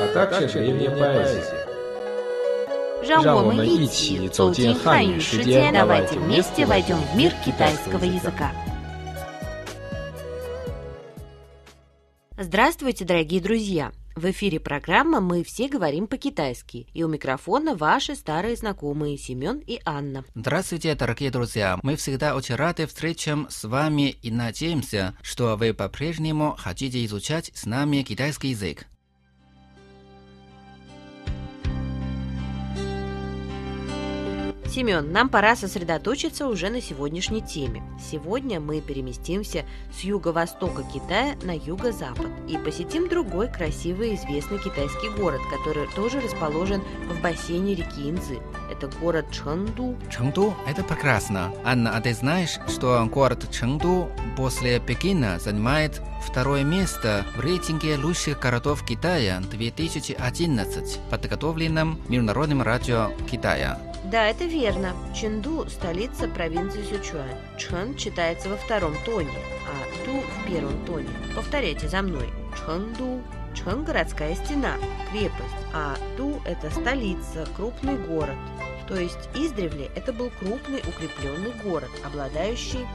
а также древняя поэзия. 让让我们一我们一起起走进走进汉汉语语世界世界， давайте давайте вместе вместе войдем в мир китайского китайского языка. Здравствуйте, дорогие друзья! В эфире программа «Мы все говорим по-китайски». И у микрофона ваши старые знакомые Семен и Анна. Здравствуйте, дорогие друзья! Мы всегда очень рады встречам с вами и надеемся, что вы по-прежнему хотите изучать с нами китайский язык. Семен, нам пора сосредоточиться уже на сегодняшней теме. Сегодня мы переместимся с юго-востока Китая на юго-запад и посетим другой красивый и известный китайский город, который тоже расположен в бассейне реки Инзы. Это город Чэнду. Чengду – это прекрасно. Анна, а ты знаешь, что город Чengду после Пекина занимает второе место в рейтинге лучших городов Китая 2011, подготовленном Международным радио Китая. Да, это верно. Чэнду – столица провинции Сычуань. Чэн читается во втором тоне, а Ду в первом тоне. Повторяйте за мной. Чэнду. Чэн – городская стена, крепость, а Ду – это столица, крупный город. То есть издревле это был крупный укрепленный город, обладающий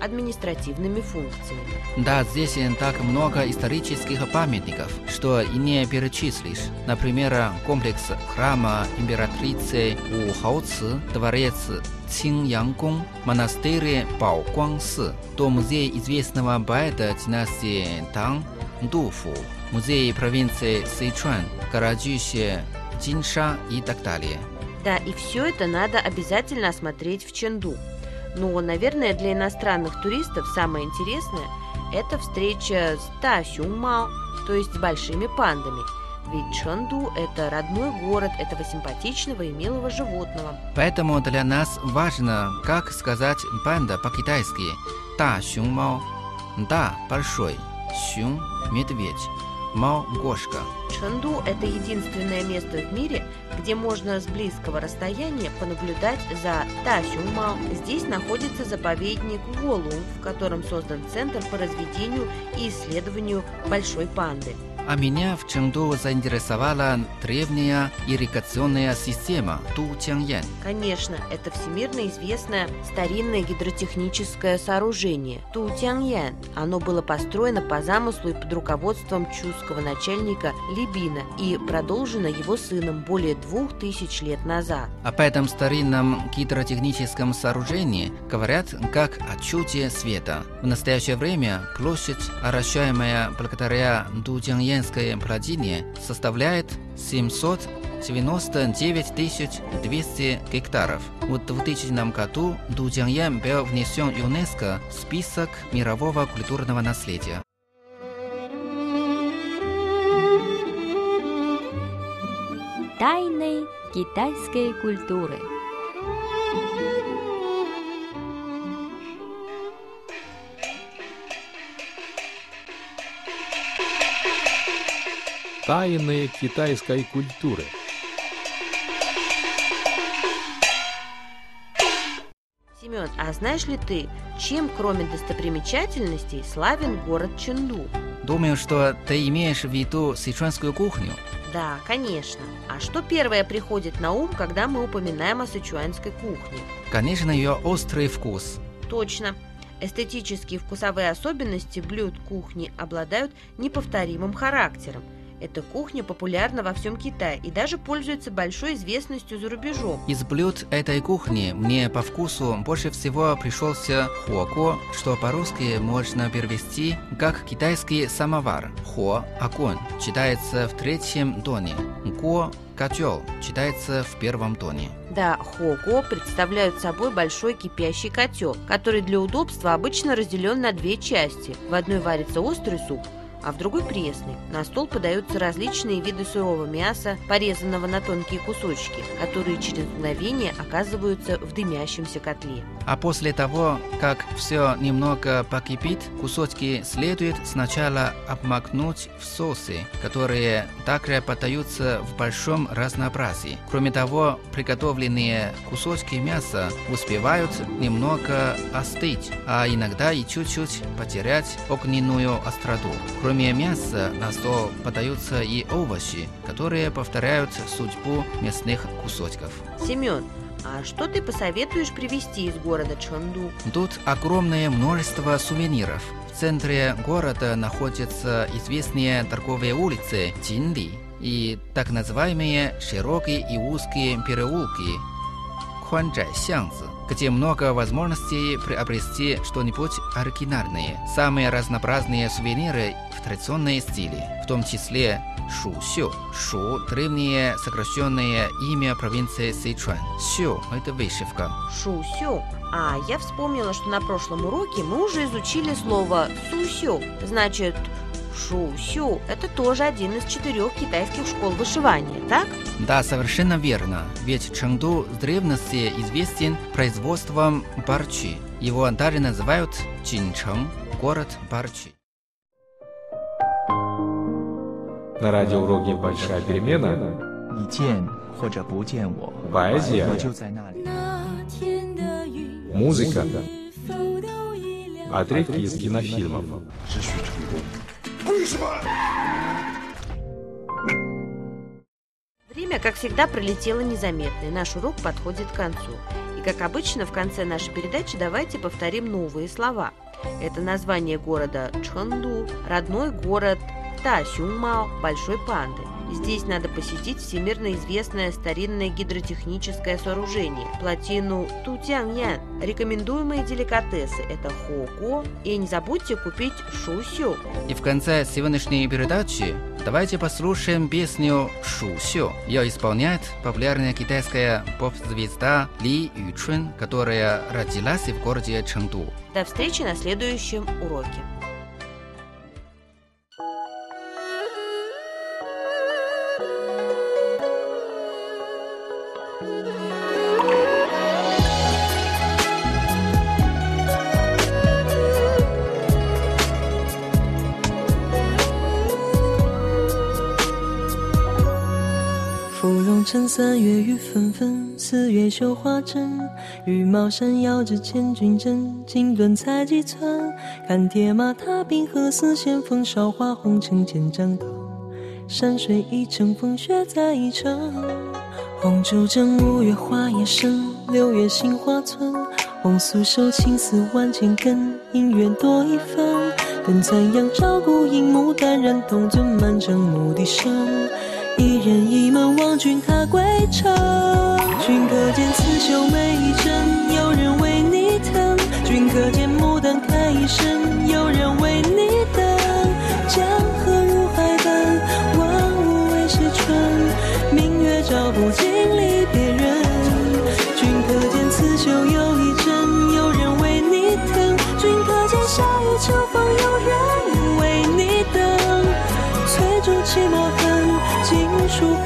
административными функциями. Да, здесь так много исторических памятников, что и не перечислишь. Например, комплекс храма императрицы У Хаоци, дворец Циньянггong, монастырь Баогуангси, дом музей известного поэта династии Тang Дуфу, музей провинции Сычуань, городище Джинша и так далее. Да, и все это надо обязательно осмотреть в Чэнду. Но, наверное, для иностранных туристов самое интересное – это встреча с Та Сюнгмао, то есть с большими пандами. Ведь Чэнду – это родной город этого симпатичного и милого животного. Поэтому для нас важно, как сказать панда по-китайски. Да, сюн мао. Да, большой. Сюн – медведь. Мао – кошка. Чэнду – это единственное место в мире, где можно с близкого расстояния понаблюдать за Та Сюнгмао. Здесь находится заповедник Волу, в котором создан Центр по разведению и исследованию большой панды. А меня в Чengду заинтересовала древняя ирригационная система Ду Тяньян. Конечно, это всемирно известное старинное гидротехническое сооружение Тутяньян. Оно было построено по замыслу и под руководством чуского начальника Либина и продолжено его сыном более двух тысяч лет назад. Об этом старинном гидротехническом сооружении говорят как о чуде света. В настоящее время площадь, оращаемая благодаря Дудяньянской плотине, составляет 799 200 гектаров. В 2000 году Дудяньян был внесен ЮНЕСКО в список мирового культурного наследия. Тайны китайской культуры. Тайны китайской культуры. Семен, а знаешь ли ты, чем кроме достопримечательностей славен город Чэнду? Думаю, что ты имеешь в виду сычуанскую кухню. Да, конечно. А что первое приходит на ум, когда мы упоминаем о сычуанской кухне? Конечно, ее острый вкус. Точно. Эстетические и вкусовые особенности блюд кухни обладают неповторимым характером. Эта кухня популярна во всем Китае и даже пользуется большой известностью за рубежом. Из блюд этой кухни мне по вкусу больше всего пришелся хуако, что по-русски можно перевести как китайский самовар. Хо – огонь, читается в третьем тоне. Го – котел, читается в первом тоне. Да, хого представляют собой большой кипящий котел, который для удобства обычно разделен на две части. В одной варится острый суп, а в другой пресный. На стол подаются различные виды сырого мяса, порезанного на тонкие кусочки, которые через мгновение оказываются в дымящемся котле. А после того, как все немного покипит, кусочки следует сначала обмакнуть в соусы, которые также подаются в большом разнообразии. Кроме того, приготовленные кусочки мяса успевают немного остыть, а иногда и чуть-чуть потерять огненную остроту. Кроме мяса, на стол подаются и овощи, которые повторяют судьбу мясных кусочков. Семен, а что ты посоветуешь привезти из города Чхонду? Тут огромное множество сувениров. В центре города находятся известные торговые улицы Джинли и так называемые широкие и узкие переулки Хуанчжай Сянцзы, где много возможностей приобрести что-нибудь оригинальное. Самые разнообразные сувениры в традиционной стиле, в том числе Шу Сю. Шу – древнее сокращенное имя провинции Сычуан. Сю – это вышивка. Шу-сю. А я вспомнила, что на прошлом уроке мы уже изучили слово су-сю. Значит, Шу-сю – это тоже один из четырех китайских школ вышивания, так? Да, совершенно верно. Ведь Чэнду с древности известен производством барчи. Его даже называют Чинчэн – город барчи. На радиоуроке «Большая перемена» Поэзия Музыка Отрывки из кинофильмов Время, как всегда, пролетело незаметно, и наш урок подходит к концу. И, как обычно, в конце нашей передачи давайте повторим новые слова. Это название города Чхонду, родной город Тасюнгмао, Большой Панды. Здесь надо посетить всемирно известное старинное гидротехническое сооружение – плотину Тутяньян. Рекомендуемые деликатесы – это хoko, и не забудьте купить шусю. И в конце сегодняшней передачи давайте послушаем песню «Шу Сю». Ее исполняет популярная китайская поп-звезда Ли Ючун, которая родилась в городе Чengду. До встречи на следующем уроке. “城三月雨纷纷，四月绣花针。羽毛扇摇着千军阵，锦缎裁几寸。看铁马踏冰河，似线风韶华红尘千丈头。山水一程，风雪再一程。红烛正，五月花叶深，六月杏花村。红酥手，青丝万千根，姻缘多一分。等残阳照孤影，牡丹染铜樽，满城牧笛声。一人一梦望君踏归程，君可见刺绣每一针，有人为你疼；君可见牡丹开一生，有人为你等。江河入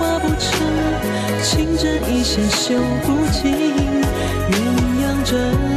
画不成情针一线绣不尽鸳鸯枕